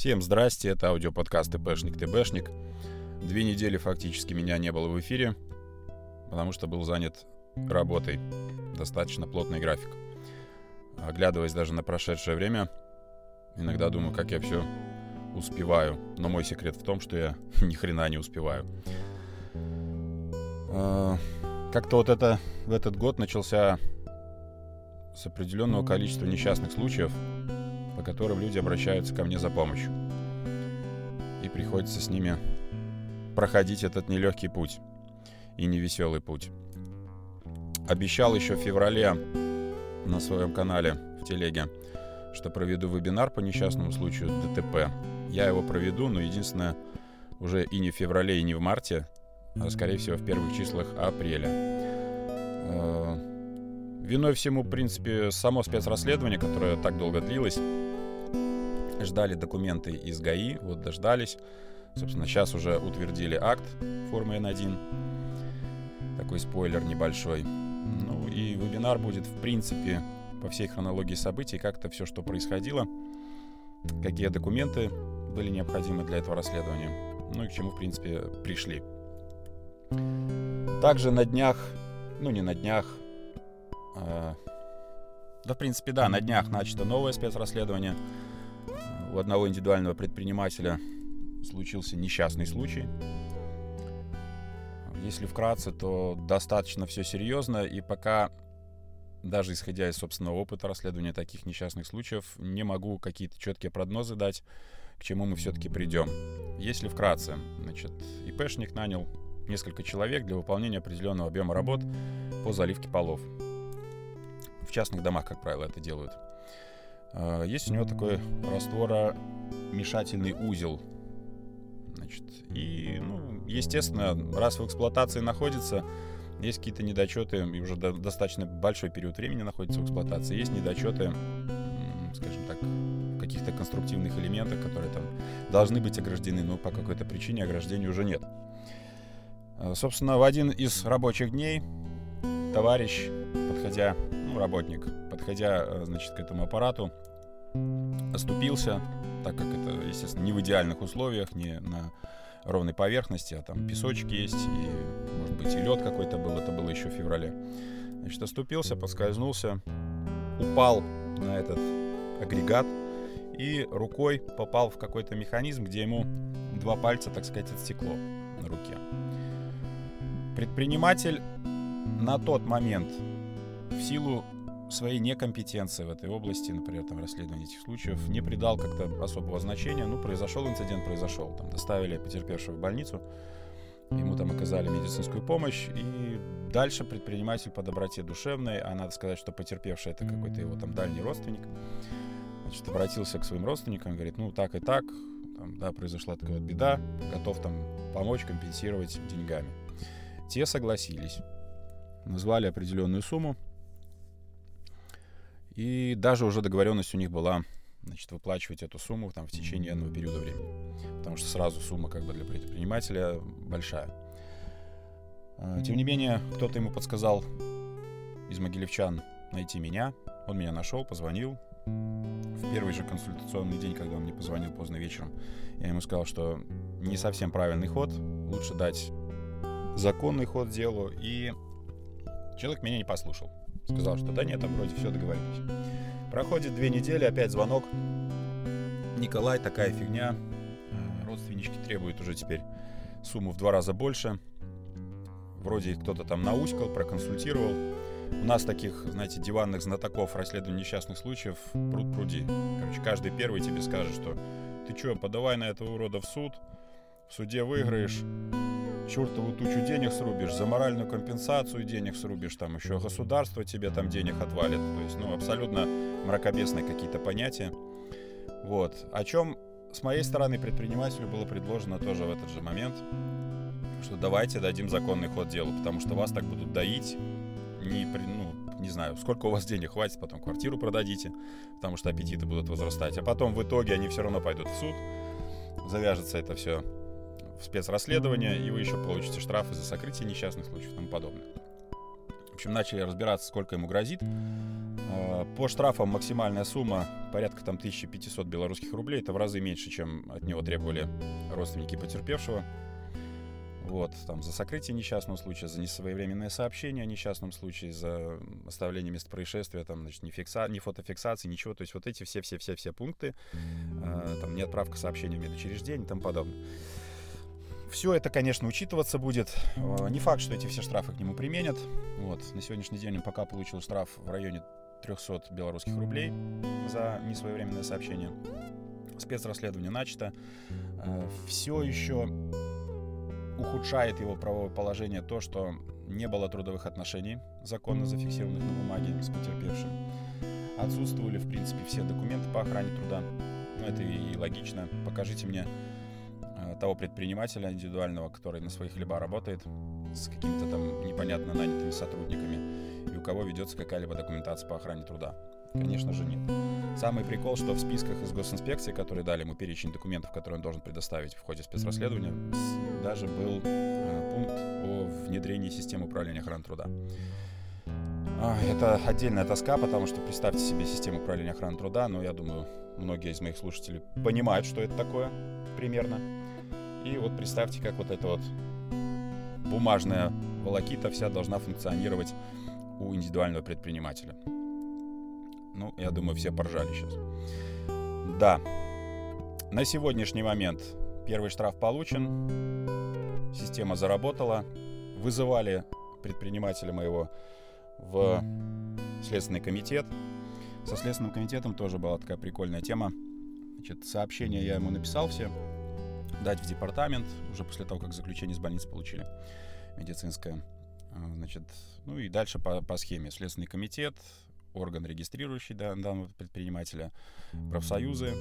Всем здрасте, это аудиоподкаст ТПшник ТБшник. Две недели фактически меня не было в эфире, потому что был занят работой. Достаточно плотный график. Оглядываясь даже на прошедшее время, иногда думаю, как я все успеваю. Но мой секрет в том, что я ни хрена не успеваю. А, как-то вот это в этот год начался с определенного количества несчастных случаев, по которым люди обращаются ко мне за помощью. И приходится с ними проходить этот нелегкий путь и невеселый путь. Обещал еще в феврале на своем канале в телеге, что проведу вебинар по несчастному случаю ДТП. Я его проведу, но единственное, уже и не в феврале, и не в марте, а скорее всего в первых числах апреля. Э, виной всему, в принципе, само спецрасследование, которое так долго длилось, ждали документы из ГАИ, вот дождались. Собственно, сейчас уже утвердили акт формы N1. Такой спойлер небольшой. Ну и вебинар будет, в принципе, по всей хронологии событий, как-то все, что происходило, какие документы были необходимы для этого расследования, ну и к чему, в принципе, пришли. Также на днях, ну не на днях, э, да, в принципе, да, на днях начато новое спецрасследование – у одного индивидуального предпринимателя случился несчастный случай. Если вкратце, то достаточно все серьезно, и пока, даже исходя из собственного опыта расследования таких несчастных случаев, не могу какие-то четкие прогнозы дать, к чему мы все-таки придем. Если вкратце, значит, ИПшник нанял несколько человек для выполнения определенного объема работ по заливке полов. В частных домах, как правило, это делают. А, есть у него такой растворомешательный узел. Значит, и, ну, естественно, раз в эксплуатации находится, есть какие-то недочеты, и уже до, достаточно большой период времени находится в эксплуатации, есть недочеты, скажем так, каких-то конструктивных элементах, которые там должны быть ограждены, но по какой-то причине ограждения уже нет. А, собственно, в один из рабочих дней товарищ, подходя, ну, работник, подходя, э, значит, к этому аппарату, оступился, так как это, естественно, не в идеальных условиях, не на ровной поверхности, а там песочек есть, и, может быть, и лед какой-то был, это было еще в феврале. Значит, оступился, поскользнулся, упал на этот агрегат и рукой попал в какой-то механизм, где ему два пальца, так сказать, отсекло на руке. Предприниматель на тот момент в силу своей некомпетенции в этой области, например, там расследование этих случаев, не придал как-то особого значения. Ну, произошел инцидент, произошел. Там доставили потерпевшего в больницу, ему там оказали медицинскую помощь, и дальше предприниматель по доброте душевной, а надо сказать, что потерпевший это какой-то его там дальний родственник, значит, обратился к своим родственникам, говорит, ну, так и так, там, да, произошла такая вот беда, готов там помочь, компенсировать деньгами. Те согласились, назвали определенную сумму, и даже уже договоренность у них была значит, выплачивать эту сумму там, в течение этого периода времени. Потому что сразу сумма как бы для предпринимателя большая. А, тем не менее, кто-то ему подсказал из могилевчан найти меня. Он меня нашел, позвонил. В первый же консультационный день, когда он мне позвонил поздно вечером, я ему сказал, что не совсем правильный ход. Лучше дать законный ход делу. И человек меня не послушал. Сказал, что да нет, там вроде все договорились. Проходит две недели, опять звонок. Николай, такая фигня. Э, родственнички требуют уже теперь сумму в два раза больше. Вроде кто-то там науськал, проконсультировал. У нас таких, знаете, диванных знатоков расследования несчастных случаев пруд пруди. Короче, каждый первый тебе скажет, что ты что, подавай на этого урода в суд, в суде выиграешь, чертову тучу денег срубишь, за моральную компенсацию денег срубишь, там еще государство тебе там денег отвалит. То есть, ну, абсолютно мракобесные какие-то понятия. Вот. О чем с моей стороны предпринимателю было предложено тоже в этот же момент, что давайте дадим законный ход делу, потому что вас так будут доить, не, ну, не знаю, сколько у вас денег хватит, потом квартиру продадите, потому что аппетиты будут возрастать, а потом в итоге они все равно пойдут в суд, завяжется это все в спецрасследование, и вы еще получите штрафы за сокрытие несчастных случаев и тому подобное. общем, начали разбираться, сколько ему грозит. А, по штрафам максимальная сумма порядка там 1500 белорусских рублей. Это в разы меньше, чем от него требовали родственники потерпевшего. Вот, там, за сокрытие несчастного случая, за несвоевременное сообщение о несчастном случае, за оставление места происшествия, там, значит, не, фикса... не фотофиксации, ничего. То есть вот эти все-все-все-все пункты, э, там, не отправка сообщения в медучреждение и тому подобное. Все это, конечно, учитываться будет. Э, не факт, что эти все штрафы к нему применят. Вот. На сегодняшний день он пока получил штраф в районе 300 белорусских рублей за несвоевременное сообщение. Спецрасследование начато. Э, все еще ухудшает его правовое положение то, что не было трудовых отношений, законно зафиксированных на бумаге с потерпевшим. Отсутствовали, в принципе, все документы по охране труда. Ну, это и логично. Покажите мне того предпринимателя индивидуального, который на своих хлеба работает с какими-то там непонятно нанятыми сотрудниками, и у кого ведется какая-либо документация по охране труда. Конечно же, нет. Самый прикол, что в списках из госинспекции, которые дали ему перечень документов, которые он должен предоставить в ходе спецрасследования, даже был э, пункт о внедрении системы управления охраны труда. А, это отдельная тоска, потому что представьте себе систему управления охраны труда, но я думаю, многие из моих слушателей понимают, что это такое примерно. И вот представьте, как вот эта вот бумажная волокита вся должна функционировать у индивидуального предпринимателя. Ну, я думаю, все поржали сейчас. Да, на сегодняшний момент первый штраф получен, система заработала, вызывали предпринимателя моего в Следственный комитет. Со Следственным комитетом тоже была такая прикольная тема. Значит, сообщение я ему написал все, дать в департамент, уже после того, как заключение с больницы получили, медицинское. А, значит, ну и дальше по, по схеме. Следственный комитет, орган, регистрирующий данного предпринимателя, профсоюзы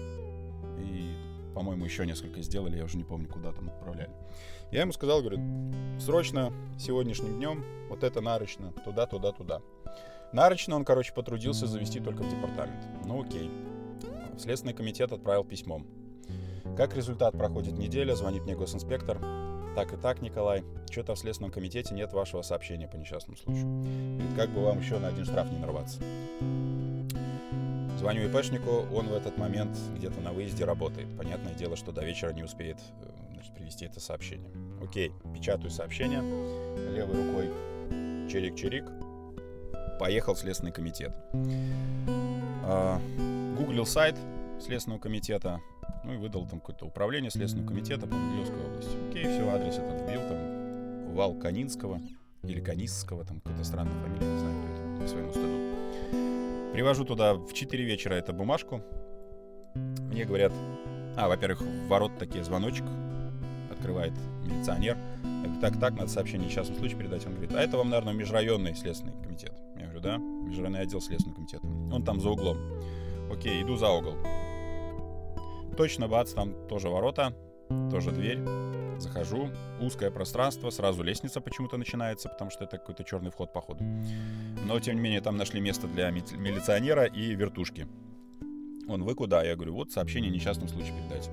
и, по-моему, еще несколько сделали, я уже не помню, куда там отправляли. Я ему сказал, говорю, срочно, сегодняшним днем, вот это нарочно, туда, туда, туда. Нарочно он, короче, потрудился завести только в департамент. Ну окей. Следственный комитет отправил письмом. Как результат, проходит неделя, звонит мне госинспектор, так и так, Николай, что-то в Следственном комитете нет вашего сообщения по несчастному случаю. Говорит, как бы вам еще на один штраф не нарваться. Звоню ИПшнику, он в этот момент где-то на выезде работает. Понятное дело, что до вечера не успеет э, значит, привести это сообщение. Окей, печатаю сообщение, левой рукой чирик-чирик, поехал в Следственный комитет. А, гуглил сайт Следственного комитета, ну и выдал там какое-то управление Следственного комитета по Могилевской области. Окей, все, адрес этот вбил, там, Вал Канинского или Канисского, там какая-то странная фамилия, не знаю, кто это, к своему стыду. Привожу туда в 4 вечера эту бумажку. Мне говорят, а, во-первых, в ворот такие звоночек открывает милиционер. Я говорю, так, так, надо сообщение в частном случае передать. Он говорит, а это вам, наверное, межрайонный следственный комитет. Я говорю, да, межрайонный отдел следственного комитета. Он там за углом. Окей, иду за угол точно, бац, там тоже ворота, тоже дверь. Захожу, узкое пространство, сразу лестница почему-то начинается, потому что это какой-то черный вход по ходу. Но, тем не менее, там нашли место для милиционера и вертушки. Он, вы куда? Я говорю, вот сообщение несчастном случае передать.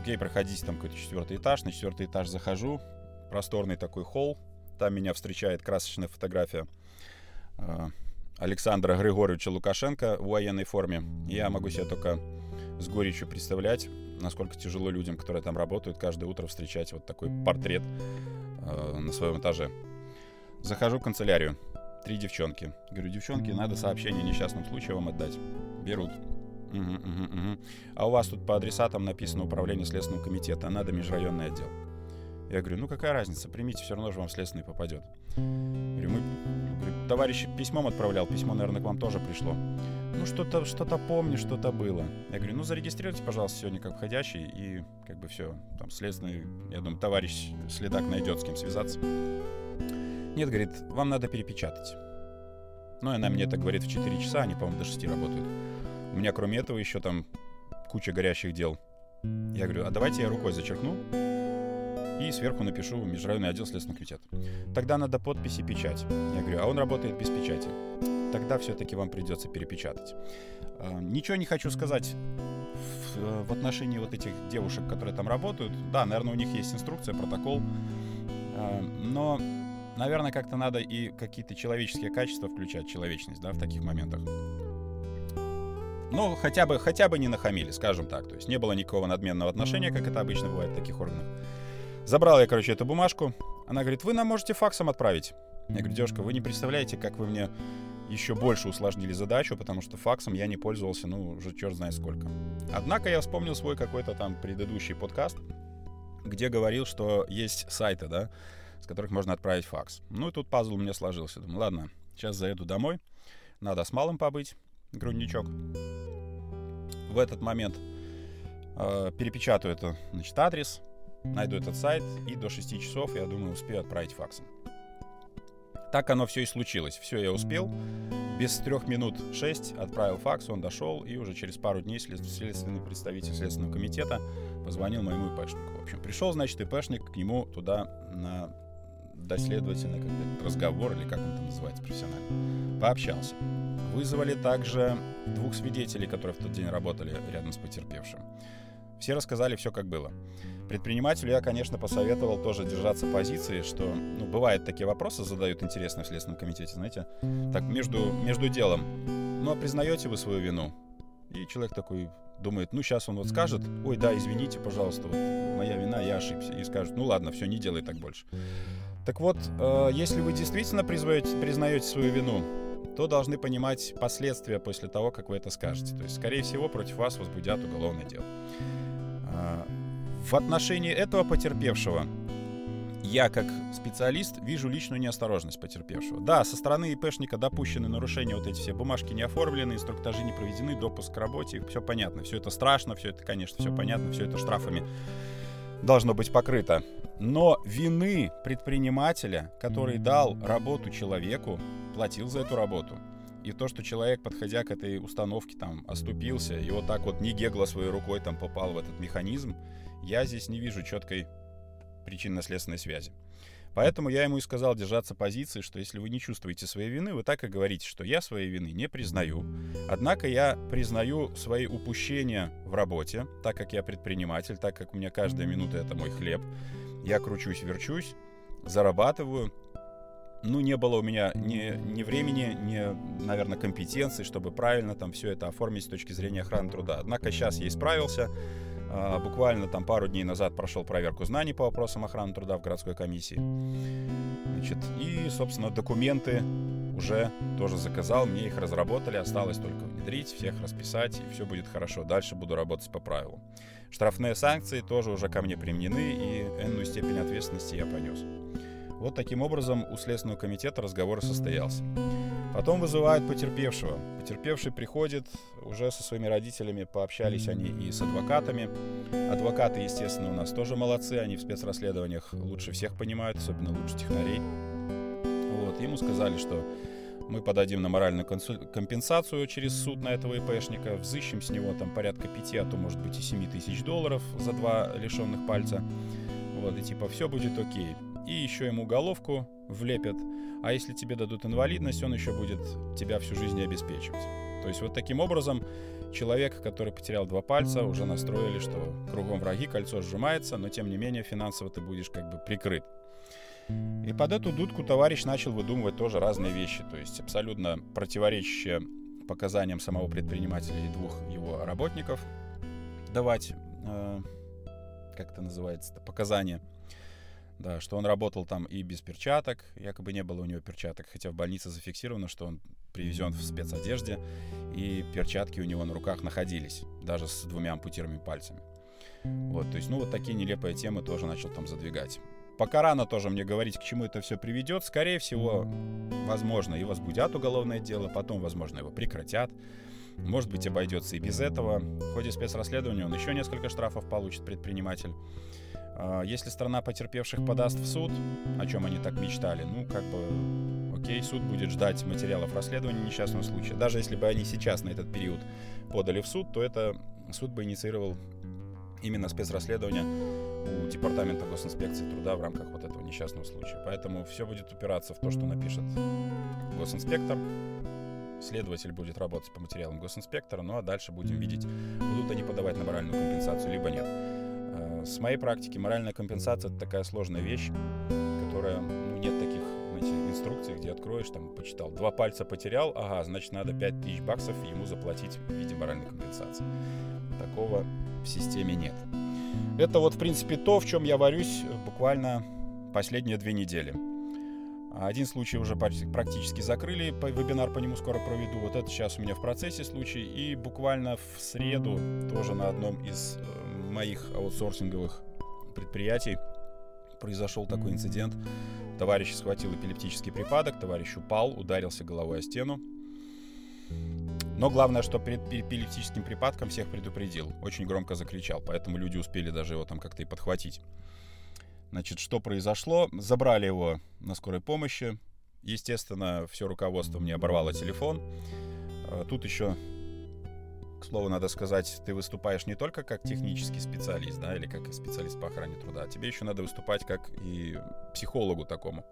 Окей, проходите, там какой-то четвертый этаж. На четвертый этаж захожу, просторный такой холл. Там меня встречает красочная фотография э, Александра Григорьевича Лукашенко в военной форме. Я могу себе только с горечью представлять, насколько тяжело людям, которые там работают, каждое утро встречать вот такой портрет э, на своем этаже. Захожу в канцелярию. Три девчонки. Говорю, девчонки, надо сообщение о несчастном случае вам отдать. Берут. Угу, угу, угу. А у вас тут по адресатам написано управление Следственного комитета, а надо межрайонный отдел. Я говорю, ну какая разница, примите, все равно же вам следственный попадет. Говорю, мы, товарищ письмом отправлял, письмо, наверное, к вам тоже пришло. Ну что-то что-то помню, что-то было. Я говорю, ну зарегистрируйте, пожалуйста, сегодня как входящий, и как бы все, там следственный, я думаю, товарищ следак найдет с кем связаться. Нет, говорит, вам надо перепечатать. Ну, и она мне это говорит в 4 часа, они, по-моему, до 6 работают. У меня, кроме этого, еще там куча горящих дел. Я говорю, а давайте я рукой зачеркну, и сверху напишу Межрайонный отдел Следственного комитета. Тогда надо подписи печать. Я говорю, а он работает без печати. Тогда все-таки вам придется перепечатать. А, ничего не хочу сказать в, в отношении вот этих девушек, которые там работают. Да, наверное, у них есть инструкция, протокол. А, но наверное, как-то надо и какие-то человеческие качества включать, человечность, да, в таких моментах. Ну, хотя бы, хотя бы не нахамили, скажем так. То есть не было никакого надменного отношения, как это обычно бывает в таких органах. Забрал я, короче, эту бумажку. Она говорит, вы нам можете факсом отправить. Я говорю, девушка, вы не представляете, как вы мне еще больше усложнили задачу, потому что факсом я не пользовался, ну, уже черт знает сколько. Однако я вспомнил свой какой-то там предыдущий подкаст, где говорил, что есть сайты, да, с которых можно отправить факс. Ну и тут пазл у меня сложился. Думаю, ладно, сейчас заеду домой, надо с малым побыть, грудничок. В этот момент э, перепечатаю это, значит, адрес, найду этот сайт, и до 6 часов, я думаю, успею отправить факсом. Так оно все и случилось. Все я успел. Без трех минут шесть отправил факс, он дошел, и уже через пару дней следственный представитель Следственного комитета позвонил моему ИПшнику. В общем, пришел, значит, ИПшник к нему туда на доследовательный как разговор, или как он там называется профессионально. Пообщался. Вызвали также двух свидетелей, которые в тот день работали рядом с потерпевшим. Все рассказали все, как было. Предпринимателю я, конечно, посоветовал тоже держаться позиции, что, ну, бывают такие вопросы, задают интересные в Следственном комитете, знаете, так, между, между делом. Ну, а признаете вы свою вину? И человек такой думает, ну, сейчас он вот скажет, ой, да, извините, пожалуйста, вот моя вина, я ошибся. И скажет, ну, ладно, все, не делай так больше. Так вот, э, если вы действительно признаете, признаете свою вину, то должны понимать последствия после того, как вы это скажете. То есть, скорее всего, против вас возбудят уголовное дело. А, в отношении этого потерпевшего я, как специалист, вижу личную неосторожность потерпевшего. Да, со стороны ИПшника допущены нарушения, вот эти все бумажки не оформлены, инструктажи не проведены, допуск к работе, все понятно. Все это страшно, все это, конечно, все понятно, все это штрафами должно быть покрыто. Но вины предпринимателя, который дал работу человеку, платил за эту работу, и то, что человек, подходя к этой установке, там, оступился, и вот так вот не гегло своей рукой там попал в этот механизм, я здесь не вижу четкой причинно-следственной связи. Поэтому я ему и сказал держаться позиции, что если вы не чувствуете своей вины, вы так и говорите, что я своей вины не признаю. Однако я признаю свои упущения в работе, так как я предприниматель, так как у меня каждая минута это мой хлеб. Я кручусь, верчусь, зарабатываю, ну, не было у меня ни, ни времени, ни, наверное, компетенции, чтобы правильно там все это оформить с точки зрения охраны труда. Однако сейчас я исправился. А, буквально там пару дней назад прошел проверку знаний по вопросам охраны труда в городской комиссии. Значит, и, собственно, документы уже тоже заказал, мне их разработали, осталось только внедрить, всех расписать, и все будет хорошо. Дальше буду работать по правилам. Штрафные санкции тоже уже ко мне применены, и энную степень ответственности я понес. Вот таким образом у Следственного комитета разговор состоялся. Потом вызывают потерпевшего. Потерпевший приходит, уже со своими родителями пообщались они и с адвокатами. Адвокаты, естественно, у нас тоже молодцы, они в спецрасследованиях лучше всех понимают, особенно лучше технарей. Вот, ему сказали, что мы подадим на моральную компенсацию через суд на этого ИПшника, взыщем с него там порядка 5, а то может быть и 7 тысяч долларов за два лишенных пальца. Вот, и типа все будет окей и еще ему головку влепят, а если тебе дадут инвалидность, он еще будет тебя всю жизнь обеспечивать. То есть вот таким образом человек, который потерял два пальца, уже настроили, что кругом враги, кольцо сжимается, но тем не менее финансово ты будешь как бы прикрыт. И под эту дудку товарищ начал выдумывать тоже разные вещи, то есть абсолютно противоречащие показаниям самого предпринимателя и двух его работников давать, э, как это называется, показания – да, что он работал там и без перчаток, якобы не было у него перчаток, хотя в больнице зафиксировано, что он привезен в спецодежде, и перчатки у него на руках находились, даже с двумя ампутированными пальцами. Вот, то есть, ну, вот такие нелепые темы тоже начал там задвигать. Пока рано тоже мне говорить, к чему это все приведет. Скорее всего, возможно, и возбудят уголовное дело, потом, возможно, его прекратят. Может быть, обойдется и без этого. В ходе спецрасследования он еще несколько штрафов получит предприниматель. А, если страна потерпевших подаст в суд, о чем они так мечтали, ну, как бы, окей, суд будет ждать материалов расследования несчастного случая. Даже если бы они сейчас на этот период подали в суд, то это суд бы инициировал именно спецрасследование у Департамента госинспекции труда в рамках вот этого несчастного случая. Поэтому все будет упираться в то, что напишет госинспектор. Следователь будет работать по материалам госинспектора, ну а дальше будем видеть, будут они подавать на моральную компенсацию, либо нет. С моей практики моральная компенсация — это такая сложная вещь, которая, ну, нет таких интернете инструкции, где откроешь, там, почитал. Два пальца потерял, ага, значит, надо 5000 баксов ему заплатить в виде моральной компенсации. Такого в системе нет. Это вот, в принципе, то, в чем я варюсь буквально последние две недели. Один случай уже практически закрыли, вебинар по нему скоро проведу. Вот это сейчас у меня в процессе случай. И буквально в среду тоже на одном из э, моих аутсорсинговых предприятий произошел такой инцидент. Товарищ схватил эпилептический припадок, товарищ упал, ударился головой о стену. Но главное, что перед эпилептическим припадком всех предупредил. Очень громко закричал, поэтому люди успели даже его там как-то и подхватить. Значит, что произошло? Забрали его на скорой помощи. Естественно, все руководство мне оборвало телефон. А, тут еще к слову, надо сказать, ты выступаешь не только как технический специалист, да, или как специалист по охране труда, а тебе еще надо выступать как и психологу такому,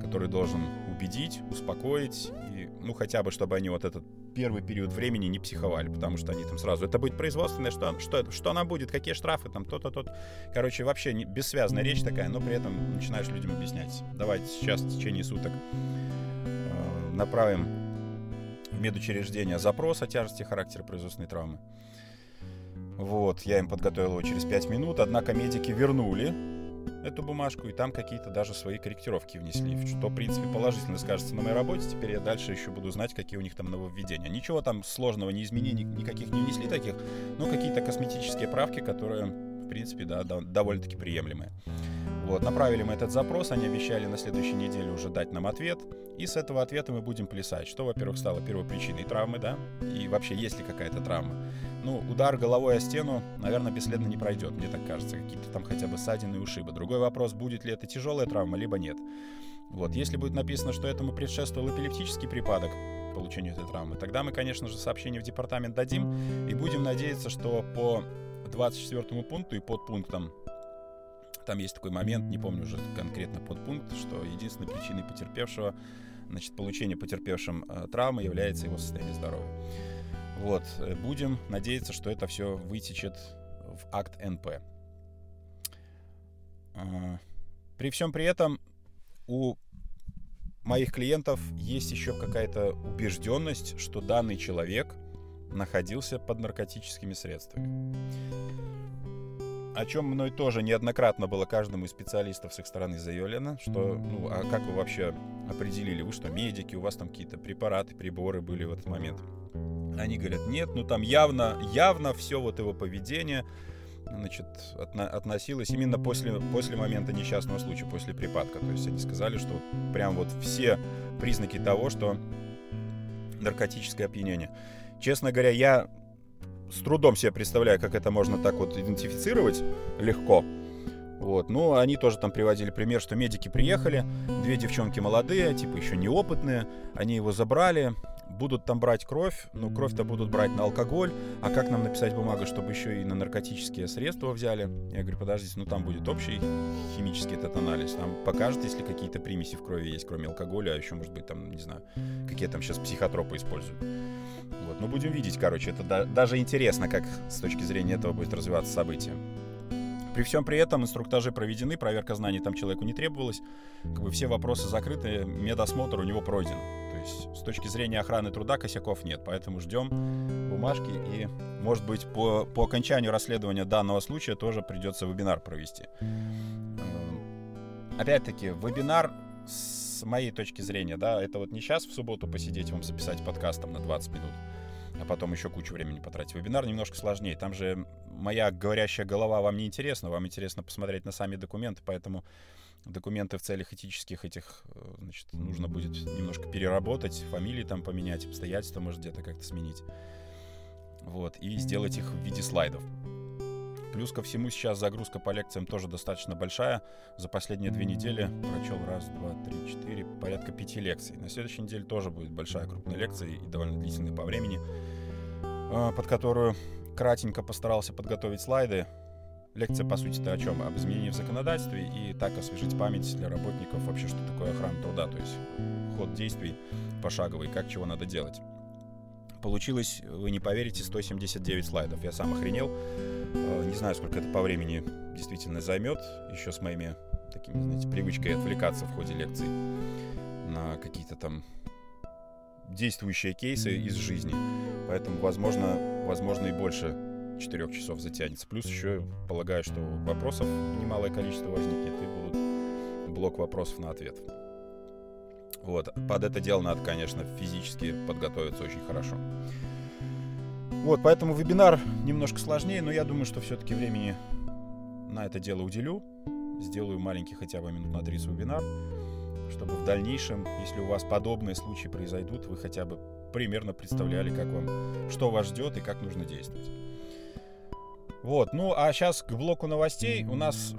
который должен убедить, успокоить, и, ну, хотя бы, чтобы они вот этот первый период времени не психовали, потому что они там сразу, это будет производственное, что, что, что она будет, какие штрафы, там, то-то, то Короче, вообще не, бессвязная речь такая, но при этом начинаешь людям объяснять. Давайте сейчас в течение суток э, направим медучреждения запрос о тяжести характера производственной травмы. Вот, я им подготовил его через 5 минут, однако медики вернули эту бумажку, и там какие-то даже свои корректировки внесли, что, в принципе, положительно скажется на моей работе. Теперь я дальше еще буду знать, какие у них там нововведения. Ничего там сложного, не изменений никаких не внесли таких, но какие-то косметические правки, которые, в принципе, да, довольно-таки приемлемые. Вот, направили мы этот запрос, они обещали на следующей неделе уже дать нам ответ, и с этого ответа мы будем плясать. Что, во-первых, стало первой причиной травмы, да, и вообще есть ли какая-то травма. Ну, удар головой о стену, наверное, бесследно не пройдет, мне так кажется, какие-то там хотя бы ссадины и ушибы. Другой вопрос, будет ли это тяжелая травма, либо нет. Вот, если будет написано, что этому предшествовал эпилептический припадок, получению этой травмы, тогда мы, конечно же, сообщение в департамент дадим и будем надеяться, что по 24 пункту и подпунктам там есть такой момент, не помню уже конкретно подпункт, что единственной причиной потерпевшего, значит, получения потерпевшим э, травмы является его состояние здоровья. Вот, э, будем надеяться, что это все вытечет в акт НП. Э, при всем при этом у моих клиентов есть еще какая-то убежденность, что данный человек находился под наркотическими средствами о чем мной тоже неоднократно было каждому из специалистов с их стороны заявлено, что, ну, а как вы вообще определили, вы что, медики, у вас там какие-то препараты, приборы были в этот момент? Они говорят, нет, ну там явно, явно все вот его поведение, значит, отно, относилось именно после, после момента несчастного случая, после припадка. То есть они сказали, что прям вот все признаки того, что наркотическое опьянение. Честно говоря, я с трудом себе представляю, как это можно так вот идентифицировать легко. Вот. Ну, они тоже там приводили пример, что медики приехали, две девчонки молодые, типа еще неопытные, они его забрали, будут там брать кровь, ну, кровь-то будут брать на алкоголь, а как нам написать бумагу, чтобы еще и на наркотические средства взяли? Я говорю, подождите, ну, там будет общий химический этот анализ, там покажет, если какие-то примеси в крови есть, кроме алкоголя, а еще, может быть, там, не знаю, какие там сейчас психотропы используют. Вот, ну, будем видеть, короче, это да, даже интересно, как с точки зрения этого будет развиваться событие. При всем при этом инструктажи проведены, проверка знаний там человеку не требовалась, как бы все вопросы закрыты, медосмотр у него пройден. Есть с точки зрения охраны труда косяков нет, поэтому ждем бумажки и, может быть, по, по окончанию расследования данного случая тоже придется вебинар провести. Эм, опять-таки, вебинар с моей точки зрения, да, это вот не сейчас в субботу посидеть, вам записать подкаст там на 20 минут, а потом еще кучу времени потратить. Вебинар немножко сложнее. Там же моя говорящая голова вам не интересна, вам интересно посмотреть на сами документы, поэтому документы в целях этических этих, э, значит, нужно будет немножко переработать, фамилии там поменять, обстоятельства, может, где-то как-то сменить. Вот, и сделать их в виде слайдов. Плюс ко всему сейчас загрузка по лекциям тоже достаточно большая. За последние две недели прочел раз, два, три, четыре, порядка пяти лекций. На следующей неделе тоже будет большая крупная лекция и довольно длительная по времени, а, под которую кратенько постарался подготовить слайды. Лекция, по сути-то, о чем? Об изменении в законодательстве и так освежить память для работников вообще, что такое охрана труда, то есть ход действий пошаговый, как чего надо делать. Получилось, вы не поверите, 179 слайдов. Я сам охренел. Э, не знаю, сколько это по времени действительно займет. Еще с моими такими, знаете, привычкой отвлекаться в ходе лекций на какие-то там действующие кейсы из жизни. Поэтому, возможно, возможно и больше четырех часов затянется. Плюс еще полагаю, что вопросов немалое количество возникнет и будут блок вопросов на ответ. Вот. Под это дело надо, конечно, физически подготовиться очень хорошо. Вот, поэтому вебинар немножко сложнее, но я думаю, что все-таки времени на это дело уделю. Сделаю маленький хотя бы минут на 30 вебинар, чтобы в дальнейшем, если у вас подобные случаи произойдут, вы хотя бы примерно представляли, как вам, что вас ждет и как нужно действовать. Вот, ну а сейчас к блоку новостей. У нас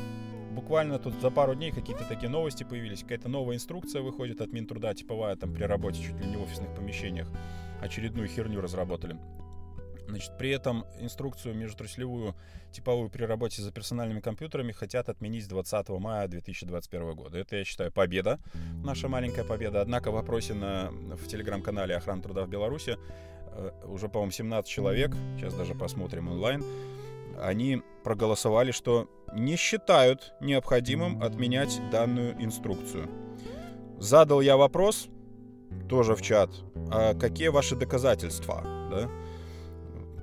буквально тут за пару дней какие-то такие новости появились. Какая-то новая инструкция выходит от Минтруда, типовая там при работе чуть ли не в офисных помещениях. Очередную херню разработали. Значит, при этом инструкцию межотраслевую типовую при работе за персональными компьютерами хотят отменить с 20 мая 2021 года. Это, я считаю, победа, наша маленькая победа. Однако в вопросе на, в телеграм-канале «Охрана труда в Беларуси» э, уже, по-моему, 17 человек, сейчас даже посмотрим онлайн, они проголосовали, что не считают необходимым отменять данную инструкцию. Задал я вопрос, тоже в чат, а какие ваши доказательства, да?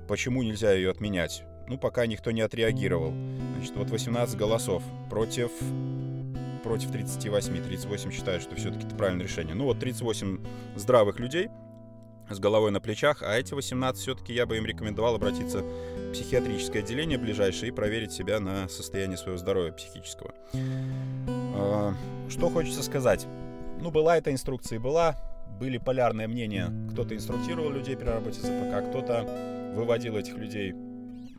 Почему нельзя ее отменять? Ну, пока никто не отреагировал. Значит, вот 18 голосов против, против 38. 38 считают, что все-таки это правильное решение. Ну, вот 38 здравых людей с головой на плечах, а эти 18 все-таки я бы им рекомендовал обратиться в психиатрическое отделение ближайшее и проверить себя на состояние своего здоровья психического. А, что хочется сказать? Ну, была эта инструкция, была. Были полярные мнения. Кто-то инструктировал людей при работе ЗПК, кто-то выводил этих людей,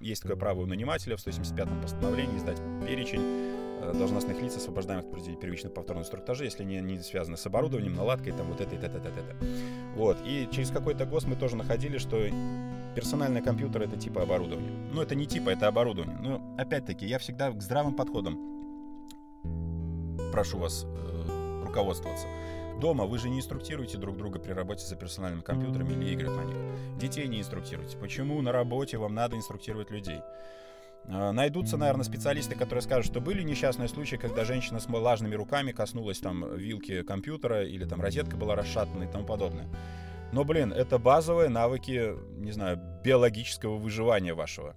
есть такое право у нанимателя в 175-м постановлении издать перечень должностных лиц, освобождаемых от проведения первичных повторных инструктажей, если они не связаны с оборудованием, наладкой, там вот это, это, это, это. Вот. И через какой-то гос мы тоже находили, что персональный компьютер — это типа оборудования. Ну, это не типа, это оборудование. Но, опять-таки, я всегда к здравым подходам прошу вас э, руководствоваться. Дома вы же не инструктируете друг друга при работе за персональными компьютерами или играть на них. Детей не инструктируйте. Почему на работе вам надо инструктировать людей? А, найдутся, наверное, специалисты, которые скажут, что были несчастные случаи, когда женщина с влажными руками коснулась там вилки компьютера или там розетка была расшатана и тому подобное. Но, блин, это базовые навыки, не знаю, биологического выживания вашего.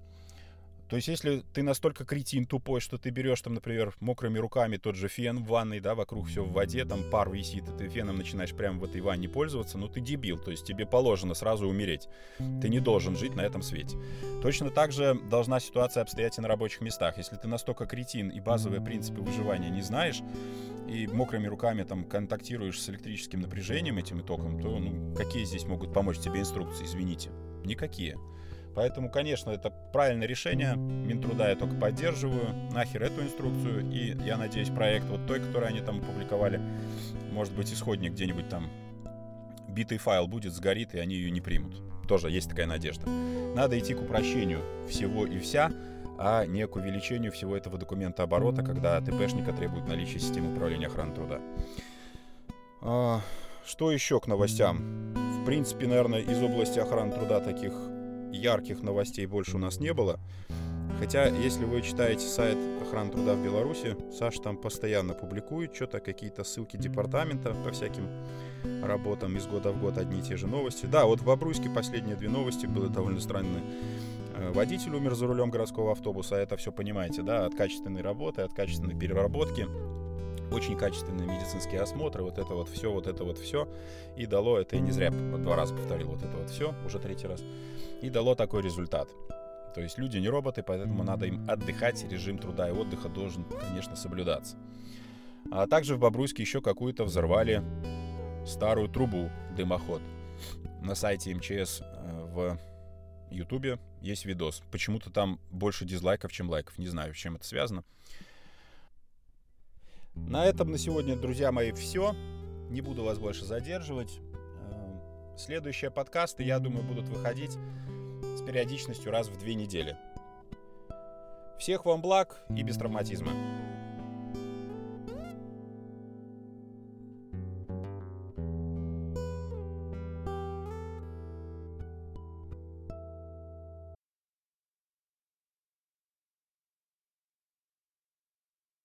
То есть, если ты настолько кретин тупой, что ты берешь там, например, мокрыми руками тот же фен в ванной, да, вокруг все в воде, там пар висит, и ты феном начинаешь прямо в этой ванне пользоваться, ну ты дебил, то есть тебе положено сразу умереть. Ты не должен жить на этом свете. Точно так же должна ситуация обстоять и на рабочих местах. Если ты настолько кретин и базовые принципы выживания не знаешь, и мокрыми руками там контактируешь с электрическим напряжением этим и током, то ну, какие здесь могут помочь тебе инструкции, извините? Никакие. Поэтому, конечно, это правильное решение. Минтруда я только поддерживаю. Нахер эту инструкцию. И я надеюсь, проект вот той, который они там опубликовали, может быть, исходник где-нибудь там битый файл будет, сгорит, и они ее не примут. Тоже есть такая надежда. Надо идти к упрощению всего и вся, а не к увеличению всего этого документа оборота, когда ТПшника требует наличия системы управления охраны труда. А, что еще к новостям? В принципе, наверное, из области охраны труда таких ярких новостей больше у нас не было. Хотя, если вы читаете сайт охраны труда в Беларуси, Саш там постоянно публикует что-то, какие-то ссылки департамента по всяким работам из года в год одни и те же новости. Да, вот в Бобруйске последние две новости были довольно странные. Э, водитель умер за рулем городского автобуса, это все понимаете, да, от качественной работы, от качественной переработки очень качественные медицинские осмотры, вот это вот все, вот это вот все. И дало, это я не зря два раза повторил вот это вот все, уже третий раз. И дало такой результат. То есть люди не роботы, поэтому надо им отдыхать, режим труда и отдыха должен, конечно, соблюдаться. А также в Бобруйске еще какую-то взорвали старую трубу, дымоход. На сайте МЧС э, в Ютубе есть видос. Почему-то там больше дизлайков, чем лайков. Не знаю, с чем это связано. На этом на сегодня, друзья мои, все. Не буду вас больше задерживать. Э, следующие подкасты, я думаю, будут выходить с периодичностью раз в две недели. Всех вам благ и без травматизма.